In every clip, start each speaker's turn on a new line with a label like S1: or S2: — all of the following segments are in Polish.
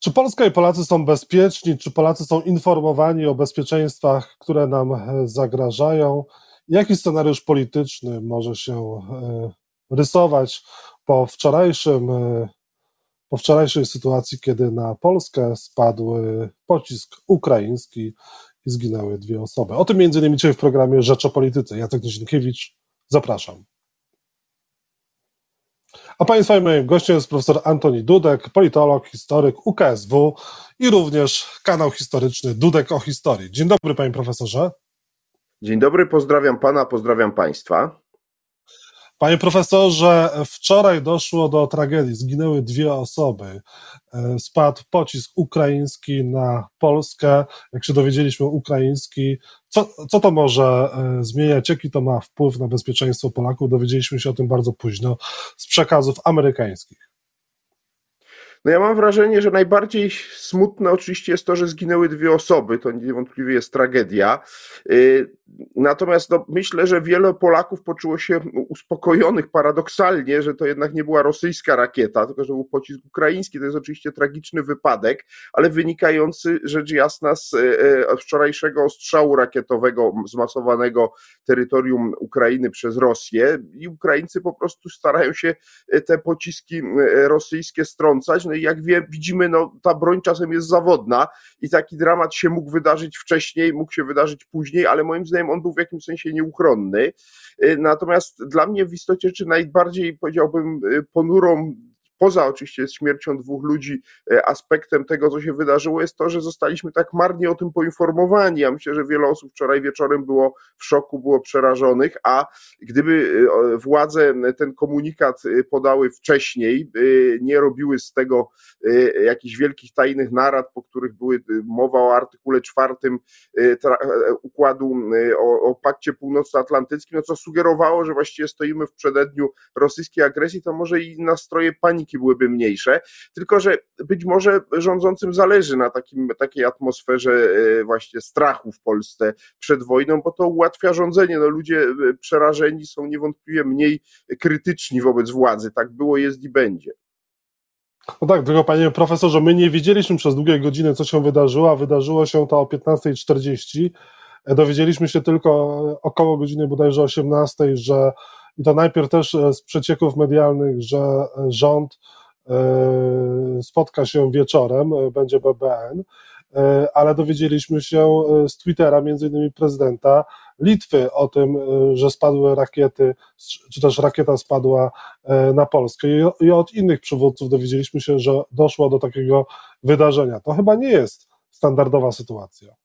S1: Czy Polska i Polacy są bezpieczni? Czy Polacy są informowani o bezpieczeństwach, które nam e, zagrażają? Jaki scenariusz polityczny może się e, rysować po wczorajszym, e, po wczorajszej sytuacji, kiedy na Polskę spadł pocisk ukraiński i zginęły dwie osoby? O tym między innymi dzisiaj w programie Rzecz o Polityce. Jacek Nizinkiewicz, zapraszam. A Państwa i moim gościem jest profesor Antoni Dudek, politolog, historyk UKSW i również kanał historyczny Dudek o historii. Dzień dobry, panie profesorze.
S2: Dzień dobry, pozdrawiam pana, pozdrawiam państwa.
S1: Panie profesorze, wczoraj doszło do tragedii. Zginęły dwie osoby. E, spadł pocisk ukraiński na Polskę. Jak się dowiedzieliśmy, ukraiński. Co, co to może e, zmieniać? Jaki to ma wpływ na bezpieczeństwo Polaków? Dowiedzieliśmy się o tym bardzo późno z przekazów amerykańskich.
S2: No ja mam wrażenie, że najbardziej smutne oczywiście jest to, że zginęły dwie osoby. To niewątpliwie jest tragedia. Y, natomiast no, myślę, że wiele Polaków poczuło się uspokojonych paradoksalnie, że to jednak nie była rosyjska rakieta, tylko że był pocisk ukraiński. To jest oczywiście tragiczny wypadek, ale wynikający rzecz jasna z e, e, wczorajszego ostrzału rakietowego zmasowanego terytorium Ukrainy przez Rosję i Ukraińcy po prostu starają się e, te pociski rosyjskie strącać. Jak wie, widzimy, no, ta broń czasem jest zawodna i taki dramat się mógł wydarzyć wcześniej, mógł się wydarzyć później, ale moim zdaniem on był w jakimś sensie nieuchronny. Natomiast dla mnie w istocie rzeczy najbardziej powiedziałbym ponurą poza oczywiście śmiercią dwóch ludzi, e, aspektem tego, co się wydarzyło, jest to, że zostaliśmy tak marnie o tym poinformowani. Ja myślę, że wiele osób wczoraj wieczorem było w szoku, było przerażonych, a gdyby e, władze ten komunikat e, podały wcześniej, nie robiły z tego jakichś wielkich tajnych narad, po których były mowa o artykule czwartym układu o, o pakcie północnoatlantyckim, no co sugerowało, że właściwie stoimy w przededniu rosyjskiej agresji, to może i nastroje paniki wyniki byłyby mniejsze, tylko że być może rządzącym zależy na takim, takiej atmosferze e, właśnie strachu w Polsce przed wojną, bo to ułatwia rządzenie. No, ludzie e, przerażeni są niewątpliwie mniej krytyczni wobec władzy. Tak było, jest i będzie.
S1: No tak, tylko panie profesorze, my nie wiedzieliśmy przez długie godziny, co się wydarzyło, a wydarzyło się to o 15.40. E, dowiedzieliśmy się tylko około godziny bodajże 18, że i to najpierw też e, z przecieków medialnych, że e, rząd e, spotka się wieczorem, będzie BBN, ale dowiedzieliśmy się z Twittera, między innymi prezydenta Litwy, o tym, że spadły rakiety, czy też rakieta spadła na Polskę. I od innych przywódców dowiedzieliśmy się, że doszło do takiego wydarzenia. To chyba nie jest standardowa sytuacja.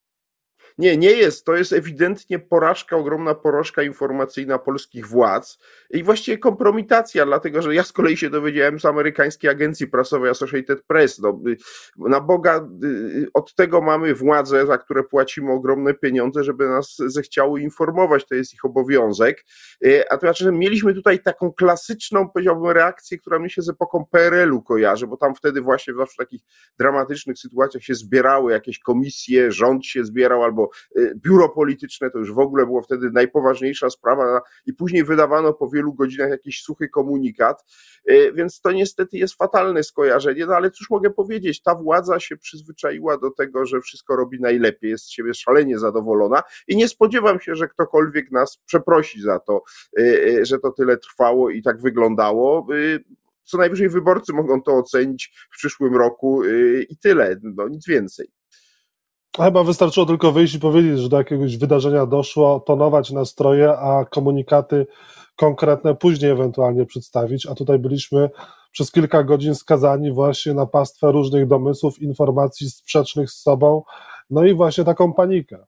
S2: Nie, nie jest. To jest ewidentnie porażka, ogromna porażka informacyjna polskich władz i właściwie kompromitacja, dlatego że ja z kolei się dowiedziałem z amerykańskiej agencji prasowej Associated Press. No, y, na Boga, y, od tego mamy władze, za które płacimy ogromne pieniądze, żeby nas zechciały informować, to jest ich obowiązek. Y, a to mieliśmy tutaj taką klasyczną, powiedziałbym, reakcję, która mi się z epoką PRL-u kojarzy, bo tam wtedy właśnie zawsze w takich dramatycznych sytuacjach się zbierały jakieś komisje, rząd się zbierał albo Y, biuro polityczne, to już w ogóle było wtedy najpoważniejsza sprawa i później wydawano po wielu godzinach jakiś suchy komunikat, y, więc to niestety jest fatalne skojarzenie, no ale cóż mogę powiedzieć, ta władza się przyzwyczaiła do tego, że wszystko robi najlepiej, jest z siebie szalenie zadowolona i nie spodziewam się, że ktokolwiek nas przeprosi za to, y, że to tyle trwało i tak wyglądało. Co najwyżej wyborcy mogą to ocenić w przyszłym roku i tyle, no nic więcej.
S1: Chyba wystarczyło tylko wyjść i powiedzieć, że do jakiegoś wydarzenia doszło, tonować nastroje, a komunikaty konkretne później ewentualnie przedstawić, a tutaj byliśmy przez kilka godzin skazani właśnie na pastwę różnych domysłów, informacji sprzecznych z sobą, no i właśnie taką panikę.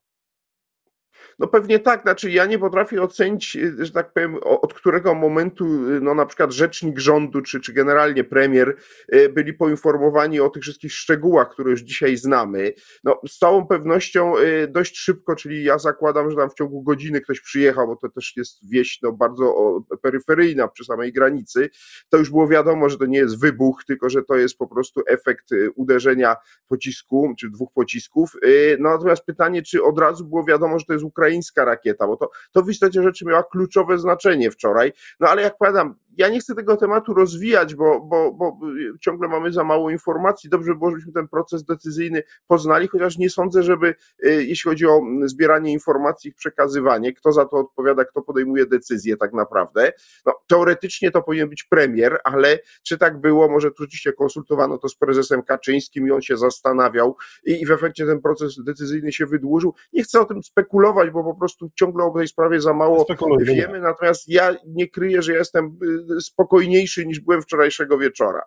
S2: No pewnie tak, znaczy ja nie potrafię ocenić, y, że tak powiem, od którego momentu y, no na przykład rzecznik rządu, czy, czy generalnie premier y, byli poinformowani o tych wszystkich szczegółach, które już dzisiaj znamy. No z całą pewnością dość szybko, czyli ja zakładam, że tam w ciągu godziny ktoś przyjechał, bo to też jest wieś no, bardzo peryferyjna przy samej granicy, to już było wiadomo, że to nie jest wybuch, tylko że to jest po prostu efekt uderzenia pocisku, czy dwóch pocisków. No natomiast pytanie, czy od razu było wiadomo, że to jest Ukraina, ukraińska rakieta, bo to, to w istocie rzeczy miała kluczowe znaczenie wczoraj. No ale jak powiadam, ja nie chcę tego tematu rozwijać, bo, bo, bo ciągle mamy za mało informacji. Dobrze by było, żebyśmy ten proces decyzyjny poznali, chociaż nie sądzę, żeby jeśli chodzi o zbieranie informacji, ich przekazywanie, kto za to odpowiada, kto podejmuje decyzje tak naprawdę. No, teoretycznie to powinien być premier, ale czy tak było? Może tu rzeczywiście konsultowano to z prezesem Kaczyńskim i on się zastanawiał i, i w efekcie ten proces decyzyjny się wydłużył. Nie chcę o tym spekulować, bo po prostu ciągle o tej sprawie za mało wiemy, natomiast ja nie kryję, że ja jestem y, spokojniejszy niż byłem wczorajszego wieczora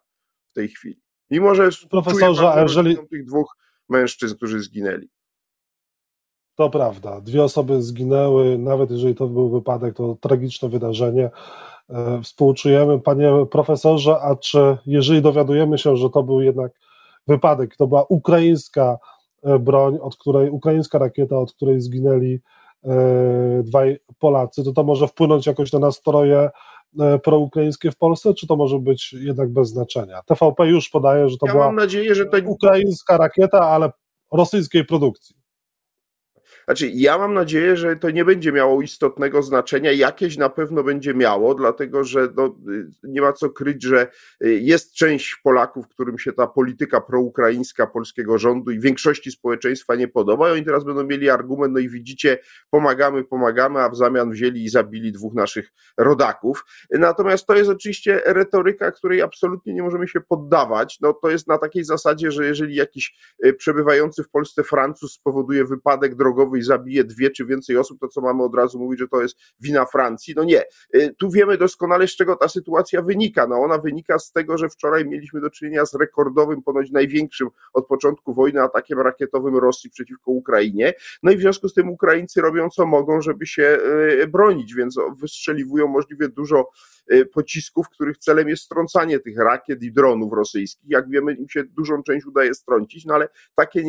S2: w tej chwili. Mimo, że
S1: profesorze, a jeżeli
S2: tych dwóch mężczyzn, którzy zginęli.
S1: To prawda. Dwie osoby zginęły, nawet jeżeli to był wypadek, to tragiczne wydarzenie. E, współczujemy, panie profesorze, a czy jeżeli dowiadujemy się, że to był jednak wypadek, to była ukraińska e, broń, od której, ukraińska rakieta, od której zginęli dwaj Polacy, to to może wpłynąć jakoś na nastroje proukraińskie w Polsce, czy to może być jednak bez znaczenia? TVP już podaje, że to
S2: ja
S1: była
S2: nadzieję, że to...
S1: ukraińska rakieta, ale rosyjskiej produkcji.
S2: Znaczy, ja mam nadzieję, że to nie będzie miało istotnego znaczenia. Jakieś na pewno będzie miało, dlatego że no, nie ma co kryć, że y, jest część Polaków, którym się ta polityka proukraińska polskiego rządu i większości społeczeństwa nie podoba. I oni teraz będą mieli argument, no i widzicie, pomagamy, pomagamy, a w zamian wzięli i zabili dwóch naszych rodaków. Natomiast to jest oczywiście retoryka, której absolutnie nie możemy się poddawać. No, to jest na takiej zasadzie, że jeżeli jakiś y, przebywający w Polsce Francuz spowoduje wypadek drogowy i zabije dwie czy więcej osób, to co mamy od razu mówić, że to jest wina Francji. No nie. Y, tu wiemy doskonale, z czego ta sytuacja wynika. No ona wynika z tego, że wczoraj mieliśmy do czynienia z rekordowym, ponoć największym od początku wojny atakiem rakietowym Rosji przeciwko Ukrainie. No i w związku z tym Ukraińcy robią co mogą, żeby się y, bronić, więc wystrzeliwują możliwie dużo pocisków, których celem jest strącanie tych rakiet i dronów rosyjskich. Jak wiemy, im się dużą część udaje strącić, no ale takie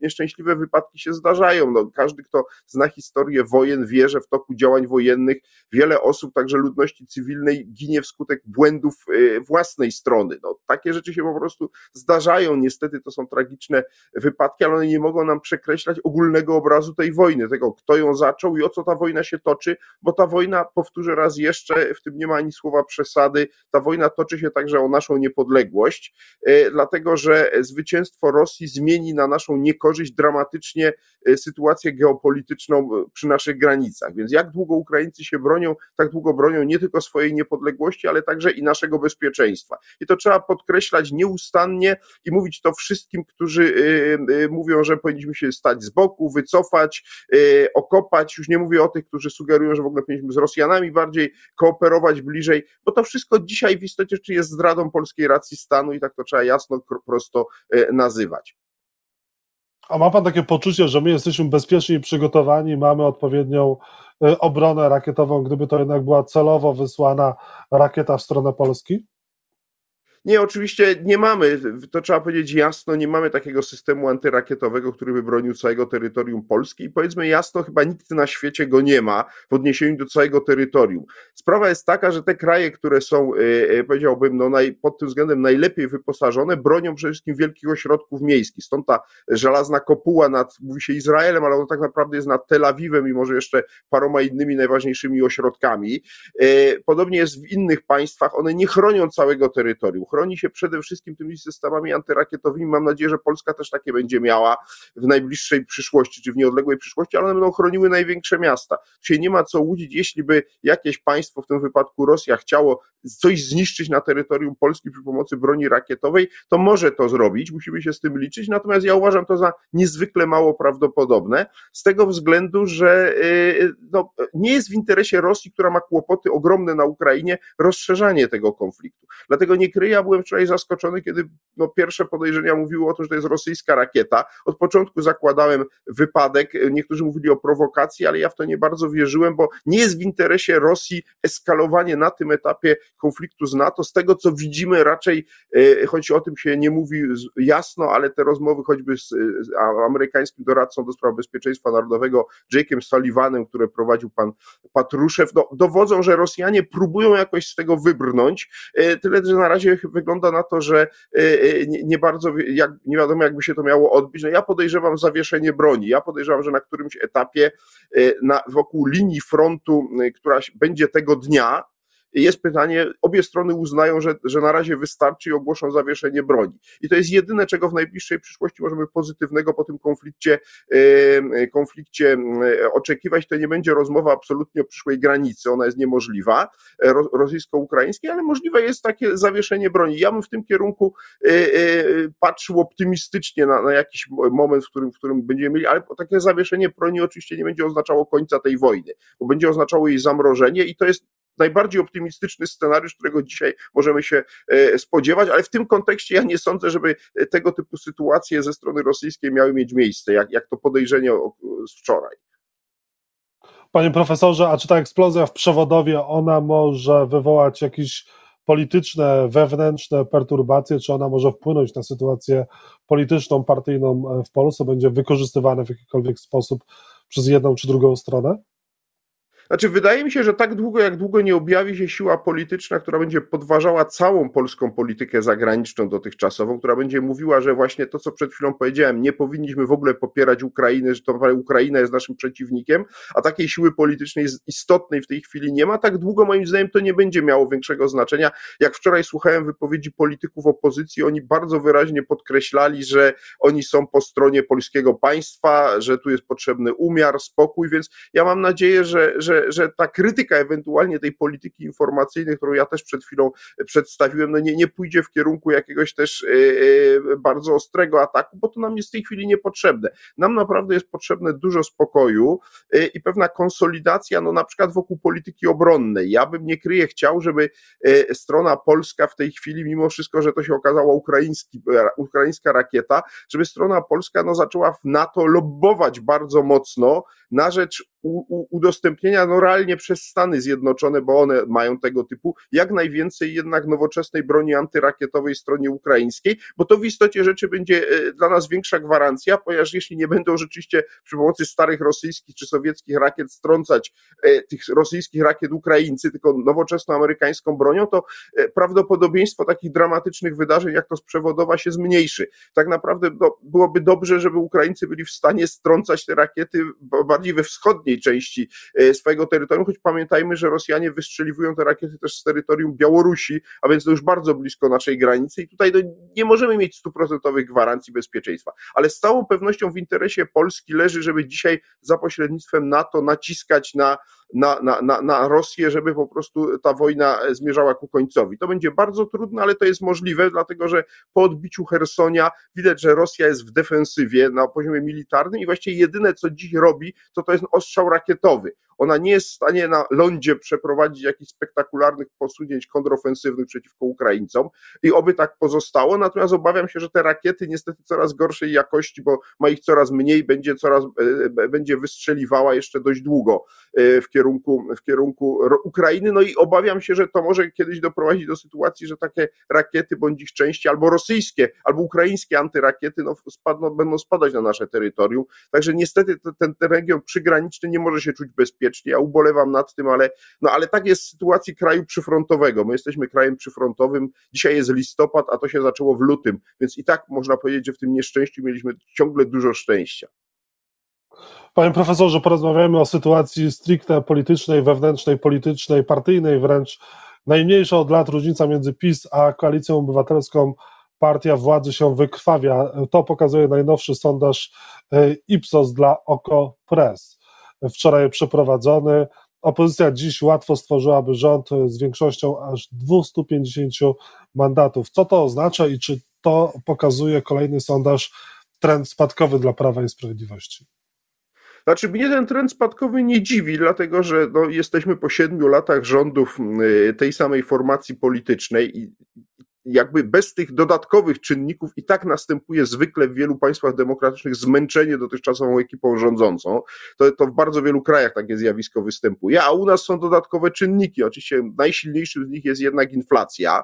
S2: nieszczęśliwe wypadki się zdarzają. No, każdy, kto zna historię wojen, wie, że w toku działań wojennych wiele osób, także ludności cywilnej, ginie wskutek błędów e, własnej strony. No, takie rzeczy się po prostu zdarzają. Niestety to są tragiczne wypadki, ale one nie mogą nam przekreślać ogólnego obrazu tej wojny, tego, kto ją zaczął i o co ta wojna się toczy, bo ta wojna, powtórzę raz jeszcze, w tym nie ma ani słowa przesady, ta wojna toczy się także o naszą niepodległość, e, dlatego że zwycięstwo Rosji zmieni na naszą niekorzyść dramatycznie e, sytuację geopolityczną e, przy naszych granicach. Więc jak długo Ukraińcy się bronią, tak długo bronią nie tylko swojej niepodległości, ale także i naszego bezpieczeństwa. I to trzeba podkreślać nieustannie i mówić to wszystkim, którzy mówią, że powinniśmy się stać z boku, wycofać, okopać. Już nie mówię o tych, którzy sugerują, że w ogóle powinniśmy z Rosjanami bardziej kooperować bliżej, bo to wszystko dzisiaj w istocie czy jest zdradą polskiej racji stanu i tak to trzeba jasno, prosto nazywać.
S1: A ma Pan takie poczucie, że my jesteśmy bezpieczni i przygotowani, mamy odpowiednią y, obronę rakietową, gdyby to jednak była celowo wysłana rakieta w stronę Polski?
S2: Nie, oczywiście nie mamy, to trzeba powiedzieć jasno, nie mamy takiego systemu antyrakietowego, który by bronił całego terytorium Polski i powiedzmy jasno, chyba nikt na świecie go nie ma w odniesieniu do całego terytorium. Sprawa jest taka, że te kraje, które są, e, e, powiedziałbym, no naj, pod tym względem najlepiej wyposażone, bronią przede wszystkim wielkich ośrodków miejskich. Stąd ta żelazna kopuła nad, mówi się Izraelem, ale on tak naprawdę jest nad Tel Awiwem i może jeszcze paroma innymi najważniejszymi ośrodkami. E, podobnie jest w innych państwach, one nie chronią całego terytorium chroni się przede wszystkim tymi systemami antyrakietowymi. Mam nadzieję, że Polska też takie będzie miała w najbliższej przyszłości, czy w nieodległej przyszłości, ale one będą chroniły największe miasta. Nie ma co łudzić, jeśli by jakieś państwo, w tym wypadku Rosja, chciało coś zniszczyć na terytorium Polski przy pomocy broni rakietowej, to może to zrobić, musimy się z tym liczyć, natomiast ja uważam to za niezwykle mało prawdopodobne, z tego względu, że y, no, nie jest w interesie Rosji, która ma kłopoty ogromne na Ukrainie, rozszerzanie tego konfliktu. Dlatego nie kryję byłem wczoraj zaskoczony, kiedy no, pierwsze podejrzenia mówiły o tym, że to jest rosyjska rakieta. Od początku zakładałem wypadek, niektórzy mówili o prowokacji, ale ja w to nie bardzo wierzyłem, bo nie jest w interesie Rosji eskalowanie na tym etapie konfliktu z NATO. Z tego, co widzimy, raczej, e, choć o tym się nie mówi jasno, ale te rozmowy choćby z, z amerykańskim doradcą do spraw bezpieczeństwa narodowego, Jake'em Sullivanem, które prowadził pan Patruszew, no, dowodzą, że Rosjanie próbują jakoś z tego wybrnąć, e, tyle, że na razie wygląda na to, że y, y, nie bardzo, jak, nie wiadomo jakby się to miało odbyć. No ja podejrzewam zawieszenie broni. Ja podejrzewam, że na którymś etapie y, na, wokół linii frontu, która będzie tego dnia, jest pytanie, obie strony uznają, że, że na razie wystarczy i ogłoszą zawieszenie broni. I to jest jedyne, czego w najbliższej przyszłości możemy pozytywnego po tym konflikcie, konflikcie oczekiwać. To nie będzie rozmowa absolutnie o przyszłej granicy, ona jest niemożliwa, rosyjsko-ukraińskiej, ale możliwe jest takie zawieszenie broni. Ja bym w tym kierunku patrzył optymistycznie na, na jakiś moment, w którym, w którym będziemy mieli, ale takie zawieszenie broni oczywiście nie będzie oznaczało końca tej wojny, bo będzie oznaczało jej zamrożenie i to jest najbardziej optymistyczny scenariusz, którego dzisiaj możemy się e, spodziewać, ale w tym kontekście ja nie sądzę, żeby tego typu sytuacje ze strony rosyjskiej miały mieć miejsce, jak, jak to podejrzenie z wczoraj.
S1: Panie profesorze, a czy ta eksplozja w przewodowie, ona może wywołać jakieś polityczne, wewnętrzne perturbacje, czy ona może wpłynąć na sytuację polityczną, partyjną w Polsce, będzie wykorzystywana w jakikolwiek sposób przez jedną czy drugą stronę?
S2: Znaczy, wydaje mi się, że tak długo, jak długo nie objawi się siła polityczna, która będzie podważała całą polską politykę zagraniczną dotychczasową, która będzie mówiła, że właśnie to, co przed chwilą powiedziałem, nie powinniśmy w ogóle popierać Ukrainy, że to Ukraina jest naszym przeciwnikiem, a takiej siły politycznej istotnej w tej chwili nie ma, tak długo moim zdaniem to nie będzie miało większego znaczenia. Jak wczoraj słuchałem wypowiedzi polityków opozycji, oni bardzo wyraźnie podkreślali, że oni są po stronie polskiego państwa, że tu jest potrzebny umiar, spokój, więc ja mam nadzieję, że, że że, ta krytyka ewentualnie tej polityki informacyjnej, którą ja też przed chwilą przedstawiłem, no nie, nie pójdzie w kierunku jakiegoś też e, e, bardzo ostrego ataku, bo to nam jest w tej chwili niepotrzebne. Nam naprawdę jest potrzebne dużo spokoju e, i pewna konsolidacja, no na przykład wokół polityki obronnej. Ja bym nie kryję chciał, żeby strona polska w tej chwili, mimo wszystko, że to się okazała ukraiński, ukraińska rakieta, żeby strona polska no, zaczęła w NATO lobbować bardzo mocno na rzecz udostępnienia no realnie przez Stany Zjednoczone, bo one mają tego typu, jak najwięcej jednak nowoczesnej broni antyrakietowej stronie ukraińskiej, bo to w istocie rzeczy będzie e, dla nas większa gwarancja, ponieważ jeśli nie będą rzeczywiście przy pomocy starych rosyjskich czy sowieckich rakiet strącać e, tych rosyjskich rakiet Ukraińcy, tylko nowoczesną amerykańską bronią, to e, prawdopodobieństwo takich dramatycznych wydarzeń, jak to z przewodowa, się zmniejszy. Tak naprawdę no, byłoby dobrze, żeby Ukraińcy byli w stanie strącać te rakiety bardziej we wschodniej części E, swojego terytorium, choć pamiętajmy, że Rosjanie wystrzeliwują te rakiety też z terytorium Białorusi, a więc to już bardzo blisko naszej granicy i tutaj no, nie możemy mieć stuprocentowych gwarancji bezpieczeństwa, ale z całą pewnością w interesie Polski leży, żeby dzisiaj za pośrednictwem NATO naciskać na na, na, na, na Rosję, żeby po prostu ta wojna zmierzała ku końcowi. To będzie bardzo trudne, ale to jest możliwe, dlatego że po odbiciu Hersonia widać, że Rosja jest w defensywie na poziomie militarnym i właściwie jedyne, co dziś robi, to to jest ostrzał rakietowy. Ona nie jest w stanie na lądzie przeprowadzić jakichś spektakularnych posunięć kontrofensywnych przeciwko Ukraińcom i oby tak pozostało, natomiast obawiam się, że te rakiety niestety coraz gorszej jakości, bo ma ich coraz mniej, będzie coraz, e, będzie wystrzeliwała jeszcze dość długo e, w kierunku, w kierunku Ukrainy, no i obawiam się, że to może kiedyś doprowadzić do sytuacji, że takie rakiety bądź ich części albo rosyjskie, albo ukraińskie antyrakiety no, spadną, będą spadać na nasze terytorium, także niestety ten, ten region przygraniczny nie może się czuć bezpiecznie bezpiecznie. Ja ubolewam nad tym, ale, no, ale tak jest w sytuacji kraju przyfrontowego. My jesteśmy krajem przyfrontowym. Dzisiaj jest listopad, a to się zaczęło w lutym, więc i tak można powiedzieć, że w tym nieszczęściu mieliśmy ciągle dużo szczęścia.
S1: Panie profesorze, porozmawiamy o sytuacji stricte politycznej, wewnętrznej, politycznej, partyjnej wręcz. Najmniejsza od lat różnica między PiS a Koalicją Obywatelską partia władzy się wykrwawia. To pokazuje najnowszy sondaż e, Ipsos dla Oko Press wczoraj przeprowadzony. Opozycja dziś łatwo stworzyłaby rząd z większością aż 250 mandatów. Co to oznacza i czy to pokazuje kolejny sondaż trend spadkowy dla Prawa i Sprawiedliwości?
S2: Znaczy, mnie ten trend spadkowy nie dziwi, dlatego że no, jesteśmy po siedmiu latach rządów y, tej samej formacji politycznej i jakby bez tych dodatkowych czynników i tak następuje zwykle w wielu państwach demokratycznych zmęczenie dotychczasową ekipą rządzącą. To, to w bardzo wielu krajach takie zjawisko występuje, a u nas są dodatkowe czynniki. Oczywiście najsilniejszym z nich jest jednak inflacja,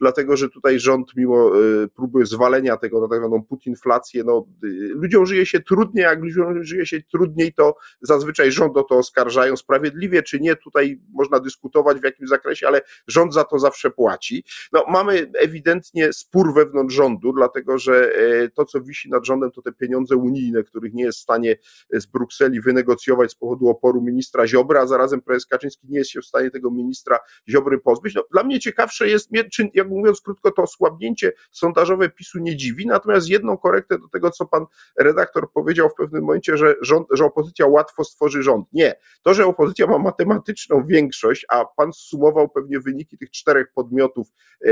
S2: dlatego że tutaj rząd, mimo y, próby zwalenia tego na tak zwaną putinflację, no, y, ludziom żyje się trudniej, jak ludziom żyje się trudniej, to zazwyczaj rząd o to oskarżają sprawiedliwie, czy nie, tutaj można dyskutować w jakim zakresie, ale rząd za to zawsze płaci. No, mamy ewidentnie spór wewnątrz rządu, dlatego że to, co wisi nad rządem, to te pieniądze unijne, których nie jest w stanie z Brukseli wynegocjować z powodu oporu ministra Ziobry, a zarazem prezes Kaczyński nie jest się w stanie tego ministra Ziobry pozbyć. No, dla mnie ciekawsze jest, jak mówiąc krótko, to osłabnięcie sondażowe PiSu nie dziwi, natomiast jedną korektę do tego, co pan redaktor powiedział w pewnym momencie, że, rząd, że opozycja łatwo stworzy rząd. Nie. To, że opozycja ma matematyczną większość, a pan sumował pewnie wyniki tych czterech podmiotów, e,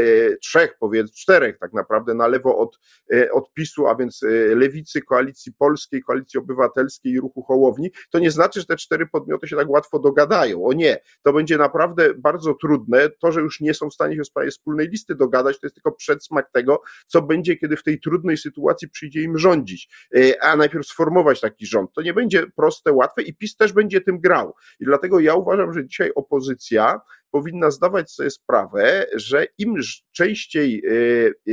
S2: trzech powiedz, czterech tak naprawdę na lewo od, e, od PiSu, a więc e, Lewicy, Koalicji Polskiej, Koalicji Obywatelskiej i Ruchu Hołowni, to nie znaczy, że te cztery podmioty się tak łatwo dogadają. O nie, to będzie naprawdę bardzo trudne. To, że już nie są w stanie się w sprawie wspólnej listy dogadać, to jest tylko przedsmak tego, co będzie, kiedy w tej trudnej sytuacji przyjdzie im rządzić. E, a najpierw sformować taki rząd. To nie będzie proste, łatwe i PiS też będzie tym grał. I dlatego ja uważam, że dzisiaj opozycja powinna zdawać sobie sprawę, że im częściej e,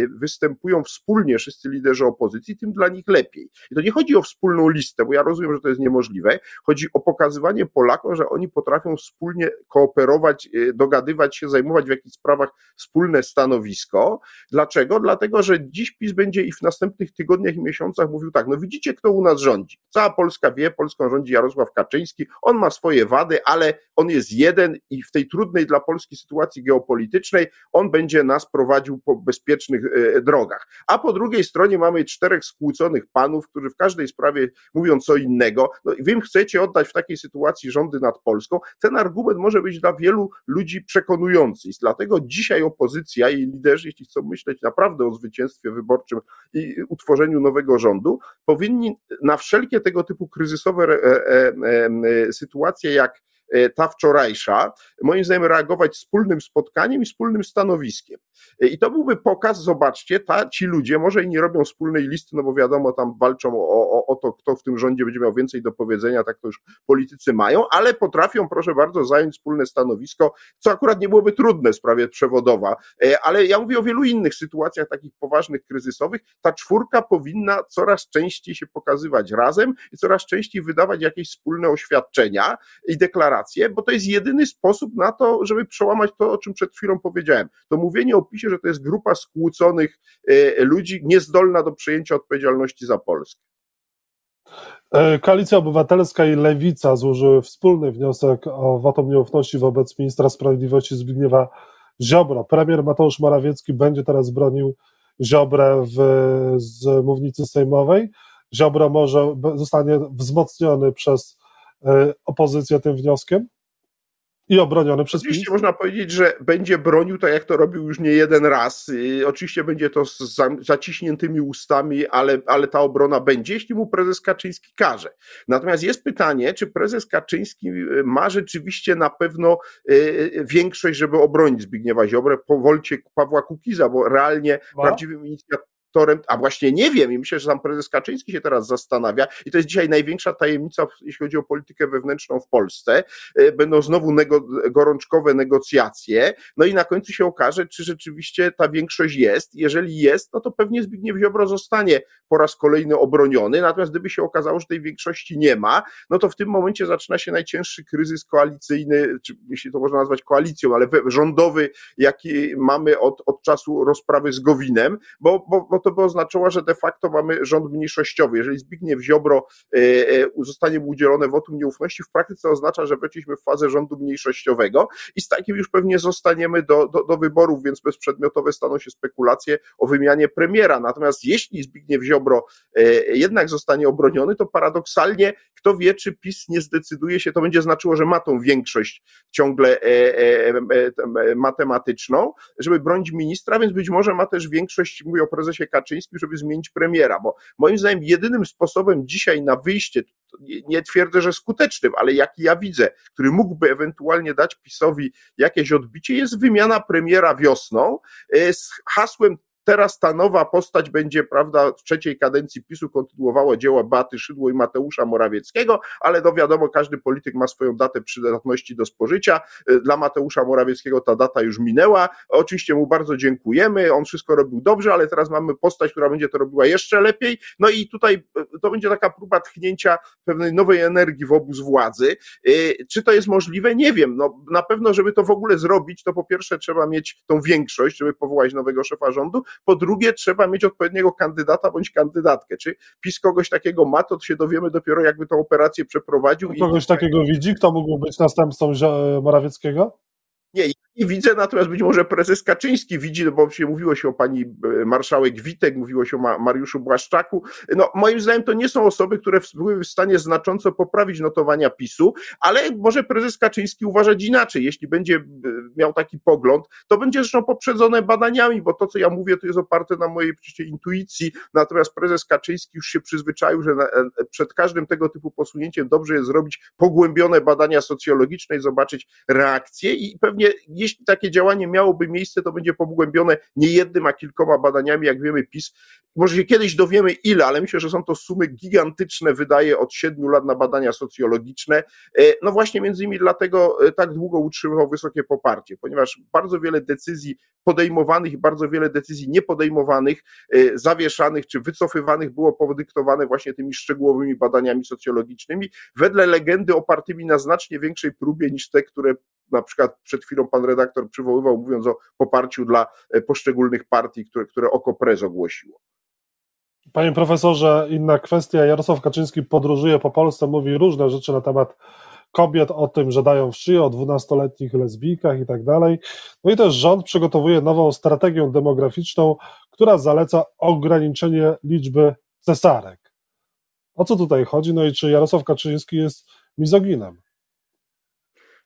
S2: e, występują wspólnie wszyscy liderzy opozycji, tym dla nich lepiej. I to nie chodzi o wspólną listę, bo ja rozumiem, że to jest niemożliwe. Chodzi o pokazywanie Polakom, że oni potrafią wspólnie kooperować, e, dogadywać się, zajmować w jakichś sprawach wspólne stanowisko. Dlaczego? Dlatego, że dziś PiS będzie i w następnych tygodniach i miesiącach mówił tak, no widzicie, kto u nas rządzi. Cała Polska wie, Polską rządzi Jarosław Kaczyński, on ma swoje wady, ale on jest jeden i w tej trudnej dla Polski sytuacji geopolitycznej, on będzie nas prowadził po bezpiecznych e, drogach. A po drugiej stronie mamy czterech skłóconych panów, którzy w każdej sprawie mówią co innego. No wy chcecie oddać w takiej sytuacji rządy nad Polską. Ten argument może być dla wielu ludzi przekonujący. Dlatego dzisiaj opozycja i liderzy, jeśli chcą myśleć naprawdę o zwycięstwie wyborczym i utworzeniu nowego rządu, powinni na wszelkie tego typu kryzysowe e, e, sytuacje, jak ta wczorajsza, moim zdaniem reagować wspólnym spotkaniem i wspólnym stanowiskiem. E, I to byłby pokaz, zobaczcie, ta, ci ludzie może i nie robią wspólnej listy, no bo wiadomo, tam walczą o, o, o to, kto w tym rządzie będzie miał więcej do powiedzenia, tak to już politycy mają, ale potrafią, proszę bardzo, zająć wspólne stanowisko, co akurat nie byłoby trudne w sprawie przewodowa, e, ale ja mówię o wielu innych sytuacjach takich poważnych, kryzysowych. Ta czwórka powinna coraz częściej się pokazywać razem i coraz częściej wydawać jakieś wspólne oświadczenia i deklaracje, rację, bo to jest jedyny sposób na to, żeby przełamać to, o czym przed chwilą powiedziałem. To mówienie o PiSie, że to jest grupa skłóconych e, ludzi niezdolna do przejęcia odpowiedzialności za Polskę.
S1: E, Koalicja Obywatelska i Lewica złożyły wspólny wniosek o wotum nieufności wobec ministra sprawiedliwości Zbigniewa Ziobro. Premier Mateusz Morawiecki będzie teraz bronił Ziobrę w, z mównicy sejmowej. Ziobro może zostanie wzmocniony przez opozycja tym wnioskiem i obroniony przez
S2: Oczywiście PiS? można powiedzieć, że będzie bronił tak, jak to robił już nie jeden raz. Oczywiście będzie to z zaciśniętymi ustami, ale, ale ta obrona będzie, jeśli mu prezes Kaczyński każe. Natomiast jest pytanie, czy prezes Kaczyński e, ma rzeczywiście na pewno e, większość, żeby obronić Zbigniewa Ziobrę po wolcie Pawła Kukiza, bo realnie ma? prawdziwym inicjatorem torem, a właśnie nie wiem i myślę, że sam prezes Kaczyński się teraz zastanawia i to jest dzisiaj największa tajemnica, jeśli chodzi o politykę wewnętrzną w Polsce. E, będą znowu nego, gorączkowe negocjacje, no i na końcu się okaże, czy rzeczywiście ta większość jest. Jeżeli jest, no to pewnie Zbigniew Ziobro zostanie po raz kolejny obroniony, natomiast gdyby się okazało, że tej większości nie ma, no to w tym momencie zaczyna się najcięższy kryzys koalicyjny, czy jeśli to można nazwać koalicją, ale rządowy, jaki mamy od, od czasu rozprawy z Gowinem, bo, bo, bo to by oznaczało, że de facto mamy rząd mniejszościowy. Jeżeli Zbigniew Ziobro e, e, zostanie mu udzielone wotum nieufności, w praktyce oznacza, że weszliśmy w fazę rządu mniejszościowego i z takim już pewnie zostaniemy do, do, do wyborów, więc bezprzedmiotowe staną się spekulacje o wymianie premiera. Natomiast jeśli Zbigniew Ziobro e, jednak zostanie obroniony, to paradoksalnie kto wie, czy PiS nie zdecyduje się, to będzie znaczyło, że ma tą większość ciągle matematyczną, żeby bronić ministra, więc być może ma też większość, mówię o prezesie Kaczyńskim, żeby zmienić premiera, bo moim zdaniem jedynym sposobem dzisiaj na wyjście, nie twierdzę, że skutecznym, ale jaki ja widzę, który mógłby ewentualnie dać PiSowi jakieś odbicie, jest wymiana premiera wiosną e, z hasłem teraz ta nowa postać będzie, prawda, w trzeciej kadencji PiSu kontynuowała dzieła Baty Szydło i Mateusza Morawieckiego, ale no wiadomo, każdy polityk ma swoją datę przydatności do spożycia. Dla Mateusza Morawieckiego ta data już minęła. Oczywiście mu bardzo dziękujemy, on wszystko robił dobrze, ale teraz mamy postać, która będzie to robiła jeszcze lepiej. No i tutaj to będzie taka próba tchnięcia pewnej nowej energii w obóz władzy. Czy to jest możliwe? Nie wiem. No, na pewno, żeby to w ogóle zrobić, to po pierwsze trzeba mieć tą większość, żeby powołać nowego szefa rządu, po drugie trzeba mieć odpowiedniego kandydata bądź kandydatkę. Czy PiS kogoś takiego ma, to się dowiemy dopiero jakby tą operację przeprowadził.
S1: Kogoś i... takiego widzi? Kto mógł być następcą Morawieckiego?
S2: Nie, nie widzę, natomiast być może prezes Kaczyński widzi, no bo się mówiło się o pani e, marszałek Witek, mówiło się o Mariuszu Błaszczaku. No, moim zdaniem to nie są osoby, które były w stanie znacząco poprawić notowania PiSu, ale może prezes Kaczyński uważać inaczej. Jeśli będzie e, miał taki pogląd, to będzie zresztą poprzedzone badaniami, bo to, co ja mówię, to jest oparte na mojej przecież intuicji, natomiast prezes Kaczyński już się przyzwyczaił, że na, e, przed każdym tego typu posunięciem dobrze jest zrobić pogłębione badania socjologiczne i zobaczyć reakcje i pewnie jeśli takie działanie miałoby miejsce, to będzie pogłębione nie jednym, a kilkoma badaniami, jak wiemy, PiS. Może się kiedyś dowiemy ile, ale myślę, że są to sumy gigantyczne, wydaje od siedmiu lat na badania socjologiczne. E, no właśnie między innymi dlatego e, tak długo utrzymywał wysokie poparcie, ponieważ bardzo wiele decyzji podejmowanych i bardzo wiele decyzji niepodejmowanych, e, zawieszanych czy wycofywanych było podyktowane właśnie tymi szczegółowymi badaniami socjologicznymi, wedle legendy opartymi na znacznie większej próbie niż te, które na przykład przed chwilą pan redaktor przywoływał, mówiąc o poparciu dla e, poszczególnych partii, które, które OKO.press ogłosiło.
S1: Panie profesorze, inna kwestia. Jarosław Kaczyński podróżuje po Polsce, mówi różne rzeczy na temat kobiet, o tym, że dają w szyję, o dwunastoletnich lesbijkach i tak dalej. No i też rząd przygotowuje nową strategię demograficzną, która zaleca ograniczenie liczby cesarek. O co tutaj chodzi? No i czy Jarosław Kaczyński jest mizoginem?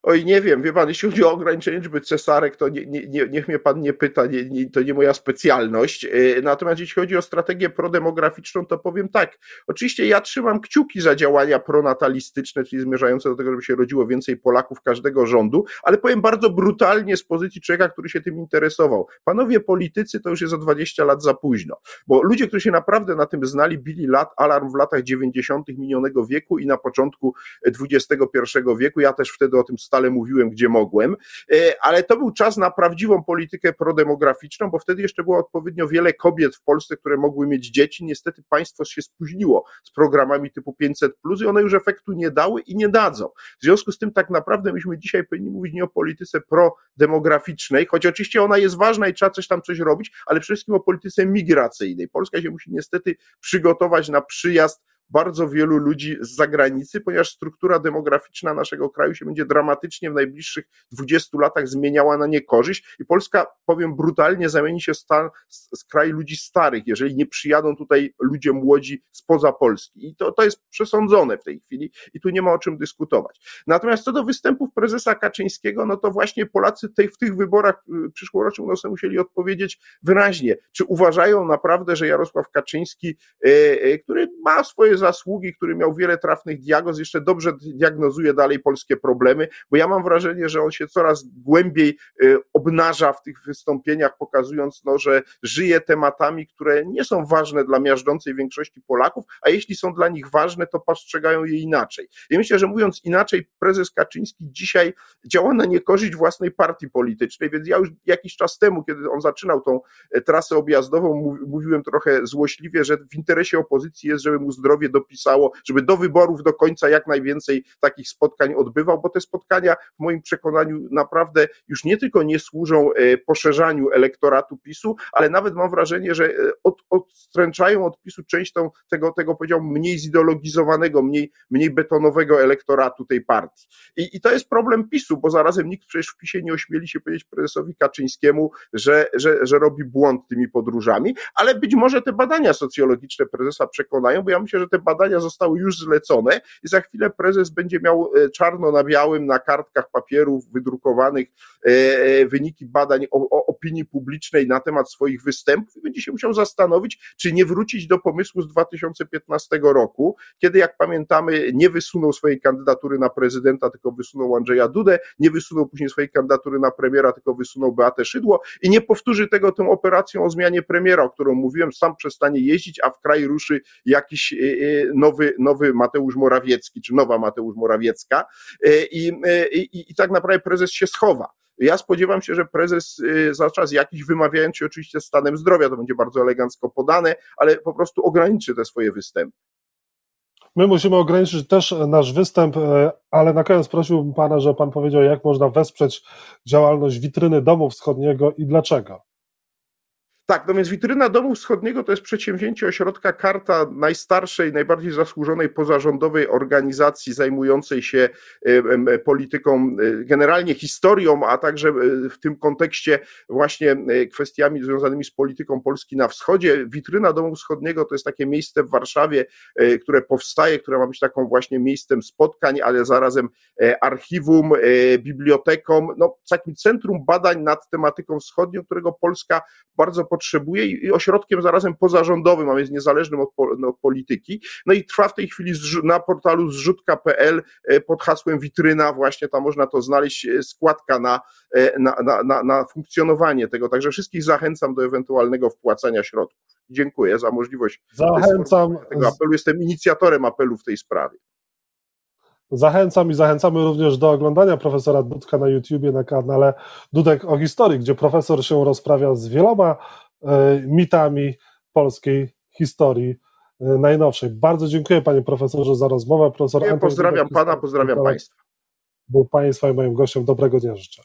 S2: Oj, nie wiem, wie pan, jeśli chodzi o ograniczenie liczby cesarek, to nie, nie, nie, niech mnie pan nie pyta, nie, nie, to nie moja specjalność. E, natomiast jeśli chodzi o strategię prodemograficzną, to powiem tak. Oczywiście ja trzymam kciuki za działania pronatalistyczne, czyli zmierzające do tego, żeby się rodziło więcej Polaków każdego rządu, ale powiem bardzo brutalnie z pozycji człowieka, który się tym interesował. Panowie politycy to już jest o 20 lat za późno, bo ludzie, którzy się naprawdę na tym znali, bili lat, alarm w latach 90. minionego wieku i na początku XXI wieku. Ja też wtedy o tym stale mówiłem, gdzie mogłem, e, ale to był czas na prawdziwą politykę prodemograficzną, bo wtedy jeszcze było odpowiednio wiele kobiet w Polsce, które mogły mieć dzieci. Niestety państwo się spóźniło z programami typu 500 plus i one już efektu nie dały i nie dadzą. W związku z tym tak naprawdę myśmy dzisiaj powinni mówić nie o polityce prodemograficznej, choć oczywiście ona jest ważna i trzeba coś tam coś robić, ale przede wszystkim o polityce migracyjnej. Polska się musi niestety przygotować na przyjazd bardzo wielu ludzi z zagranicy, ponieważ struktura demograficzna naszego kraju się będzie dramatycznie w najbliższych 20 latach zmieniała na niekorzyść i Polska, powiem brutalnie, zamieni się stan, z, z ludzi starych, jeżeli nie przyjadą tutaj ludzie młodzi spoza Polski. I to, to jest przesądzone w tej chwili i tu nie ma o czym dyskutować. Natomiast co do występów prezesa Kaczyńskiego, no to właśnie Polacy tej, w tych wyborach y, przyszłorocznych no, musieli odpowiedzieć wyraźnie, czy uważają naprawdę, że Jarosław Kaczyński, yy, yy, który ma swoje zasługi, który miał wiele trafnych diagnoz, jeszcze dobrze diagnozuje dalej polskie problemy, bo ja mam wrażenie, że on się coraz głębiej y, obnaża w tych wystąpieniach, pokazując, no, że żyje tematami, które nie są ważne dla miażdżącej większości Polaków, a jeśli są dla nich ważne, to postrzegają je inaczej. I myślę, że mówiąc inaczej, prezes Kaczyński dzisiaj działa na niekorzyść własnej partii politycznej, więc ja już jakiś czas temu, kiedy on zaczynał tą e, trasę objazdową, mówiłem trochę złośliwie, że w interesie opozycji jest, żeby mu zdrowie sobie dopisało, żeby do wyborów do końca jak najwięcej takich spotkań odbywał, bo te spotkania w moim przekonaniu naprawdę już nie tylko nie służą e, poszerzaniu elektoratu PiSu, ale nawet mam wrażenie, że e, od, odstręczają od PiSu część tą, tego, tego powiedziałbym, mniej zideologizowanego, mniej, mniej betonowego elektoratu tej partii. I, I to jest problem PiSu, bo zarazem nikt przecież w PiSie nie ośmieli się powiedzieć prezesowi Kaczyńskiemu, że, że, że robi błąd tymi podróżami, ale być może te badania socjologiczne prezesa przekonają, bo ja myślę, że te te badania zostały już zlecone i za chwilę prezes będzie miał e, czarno na białym na kartkach papierów wydrukowanych wyniki badań o, opinii publicznej na temat swoich występów i będzie się musiał zastanowić, czy nie wrócić do pomysłu z 2015 roku, kiedy jak pamiętamy nie wysunął swojej kandydatury na prezydenta, tylko wysunął Andrzeja Dudę, nie wysunął później swojej kandydatury na premiera, tylko wysunął Beatę Szydło i nie powtórzy tego tą operacją o zmianie premiera, o którą mówiłem, sam przestanie jeździć, a w kraj ruszy jakiś e, e, nowy, nowy Mateusz Morawiecki, czy nowa Mateusz Morawiecka e, i, i, i tak naprawdę prezes się schowa. Ja spodziewam się, że prezes za czas jakiś, wymawiając się oczywiście stanem zdrowia, to będzie bardzo elegancko podane, ale po prostu ograniczy te swoje występy.
S1: My musimy ograniczyć też nasz występ, e, ale na koniec prosiłbym Pana, żeby Pan powiedział, jak można wesprzeć działalność witryny Domu Wschodniego i dlaczego.
S2: Tak, no więc witryna Domu Wschodniego to jest przedsięwzięcie ośrodka Karta, najstarszej, najbardziej zasłużonej pozarządowej organizacji zajmującej się polityką, e, generalnie historią, a także e, w tym kontekście właśnie e, kwestiami związanymi z polityką Polski na wschodzie. Witryna Domu Wschodniego to jest takie miejsce w Warszawie, które powstaje, które ma być taką właśnie miejscem spotkań, ale zarazem archiwum, biblioteką, no takim centrum badań nad tematyką wschodnią, którego Polska bardzo potrzebuje i ośrodkiem zarazem pozarządowym, a więc niezależnym od, od polityki. No i trwa w tej chwili na portalu zrzutka.pl e, pod hasłem witryna, właśnie tam można to znaleźć, e, składka na, e, na, na, na, na funkcjonowanie tego. Także wszystkich zachęcam do ewentualnego wpłacania środków. Dziękuję za możliwość.
S1: Zachęcam.
S2: Tego apelu. Jestem inicjatorem apelu w tej sprawie.
S1: Zachęcam i zachęcamy również do oglądania profesora Dudka na YouTubie na kanale Dudek o historii, gdzie profesor się rozprawia z wieloma mitami polskiej historii e, najnowszej. Bardzo dziękuję panie profesorze za rozmowę. Profesor
S2: ja pozdrawiam pana, pozdrawiam państwa.
S1: Był państwa i moim gościem. Dobrego dnia życzę.